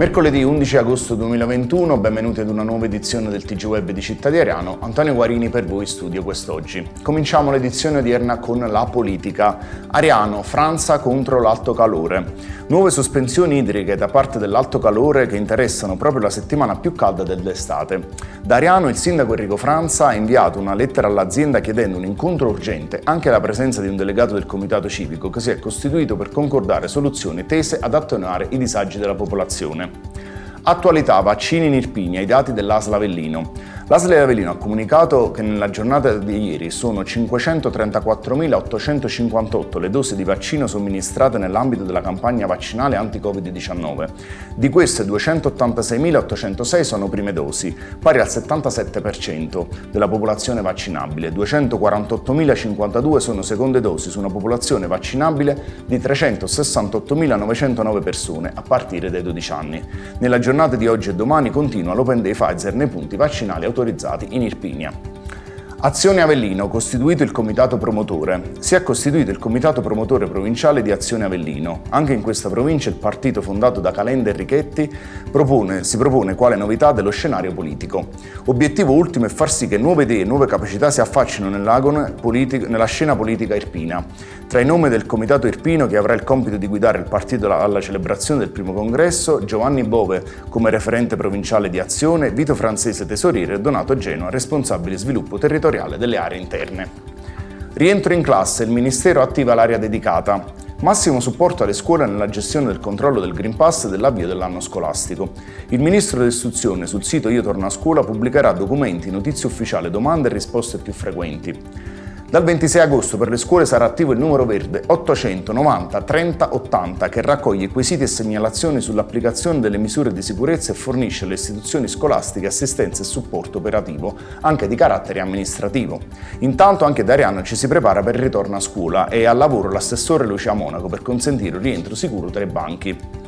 Mercoledì 11 agosto 2021, benvenuti ad una nuova edizione del TG Web di Città. Antonio Guarini per voi studio quest'oggi. Cominciamo l'edizione odierna con la politica. Ariano, Francia contro l'alto calore. Nuove sospensioni idriche da parte dell'alto calore che interessano proprio la settimana più calda dell'estate. Da Ariano il sindaco Enrico Franza ha inviato una lettera all'azienda chiedendo un incontro urgente anche alla presenza di un delegato del comitato civico che si è costituito per concordare soluzioni tese ad attenuare i disagi della popolazione. Attualità vaccini in Irpinia, i dati dell'ASL Avellino. L'ASL Avellino ha comunicato che nella giornata di ieri sono 534.858 le dosi di vaccino somministrate nell'ambito della campagna vaccinale anti-Covid-19. Di queste 286.806 sono prime dosi, pari al 77% della popolazione vaccinabile. 248.052 sono seconde dosi su una popolazione vaccinabile di 368.909 persone a partire dai 12 anni. Nella giornata di oggi e domani continua l'Open Day Pfizer nei punti vaccinali autorizzati autorizzati in Irpinia. Azione Avellino, costituito il comitato promotore. Si è costituito il comitato promotore provinciale di Azione Avellino. Anche in questa provincia il partito fondato da Calenda e Richetti propone, si propone quale novità dello scenario politico. Obiettivo ultimo è far sì che nuove idee e nuove capacità si affaccino nella scena politica irpina. Tra i nomi del comitato irpino che avrà il compito di guidare il partito alla celebrazione del primo congresso, Giovanni Bove come referente provinciale di Azione, Vito Francese tesoriere e Donato Genoa responsabile sviluppo territoriale territoriale delle aree interne. Rientro in classe, il Ministero attiva l'area dedicata. Massimo supporto alle scuole nella gestione del controllo del Green Pass e dell'avvio dell'anno scolastico. Il Ministro dell'Istruzione sul sito Io Torno a Scuola pubblicherà documenti, notizie ufficiali, domande e risposte più frequenti. Dal 26 agosto per le scuole sarà attivo il numero verde 890 30 80 che raccoglie quesiti e segnalazioni sull'applicazione delle misure di sicurezza e fornisce alle istituzioni scolastiche assistenza e supporto operativo, anche di carattere amministrativo. Intanto anche da Ariano ci si prepara per il ritorno a scuola e al lavoro l'assessore Lucia Monaco per consentire un rientro sicuro tra i banchi.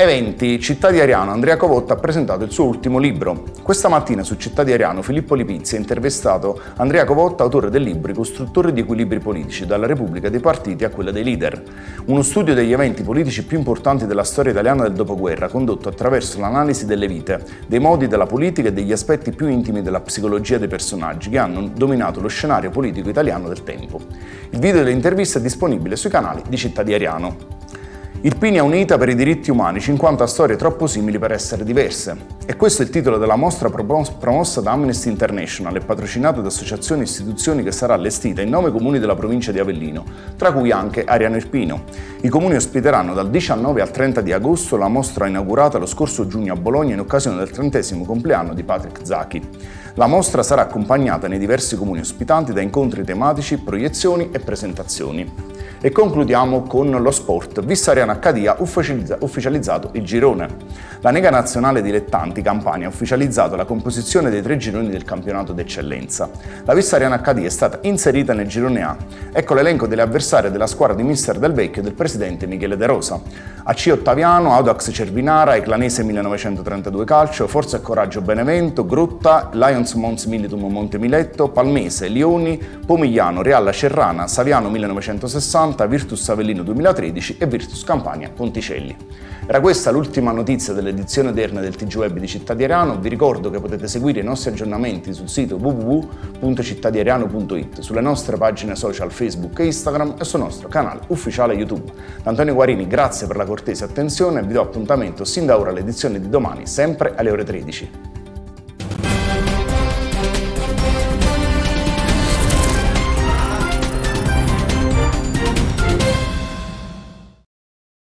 Eventi. Città di Ariano. Andrea Covotta ha presentato il suo ultimo libro. Questa mattina su Città di Ariano Filippo Lipizzi ha intervistato Andrea Covotta, autore del libro I costruttori di equilibri politici, dalla Repubblica dei partiti a quella dei leader. Uno studio degli eventi politici più importanti della storia italiana del dopoguerra, condotto attraverso l'analisi delle vite, dei modi della politica e degli aspetti più intimi della psicologia dei personaggi che hanno dominato lo scenario politico italiano del tempo. Il video dell'intervista è disponibile sui canali di Città di Ariano. Irpinia unita per i diritti umani, 50 storie troppo simili per essere diverse. E questo è il titolo della mostra promossa da Amnesty International e patrocinata da associazioni e istituzioni che sarà allestita in nove comuni della provincia di Avellino, tra cui anche Ariano Irpino. I comuni ospiteranno dal 19 al 30 di agosto la mostra inaugurata lo scorso giugno a Bologna in occasione del trentesimo compleanno di Patrick Zachi. La mostra sarà accompagnata nei diversi comuni ospitanti da incontri tematici, proiezioni e presentazioni. E concludiamo con lo sport. Vissariano Accadia ufficializzato il girone. La Lega Nazionale Dilettanti Campania ha ufficializzato la composizione dei tre gironi del campionato d'eccellenza. La Vissariana Accadia è stata inserita nel girone A. Ecco l'elenco delle avversarie della squadra di Mister Del Vecchio e del presidente Michele De Rosa. AC Ottaviano, Audax Cervinara, Eclanese 1932 Calcio, Forza e Coraggio Benevento, Grotta, Lions Mons Militum Montemiletto, Palmese, Lioni, Pomigliano, Realla Cerrana, Saviano 1960, 1990, Virtus Avellino 2013 e Virtus Campania Ponticelli. Era questa l'ultima notizia dell'edizione odierna del TG Web di Città di Ariano. Vi ricordo che potete seguire i nostri aggiornamenti sul sito www.cittadiariano.it, sulle nostre pagine social Facebook e Instagram e sul nostro canale ufficiale YouTube. Da Antonio Guarini grazie per la cortese attenzione e vi do appuntamento sin da ora all'edizione di domani, sempre alle ore 13.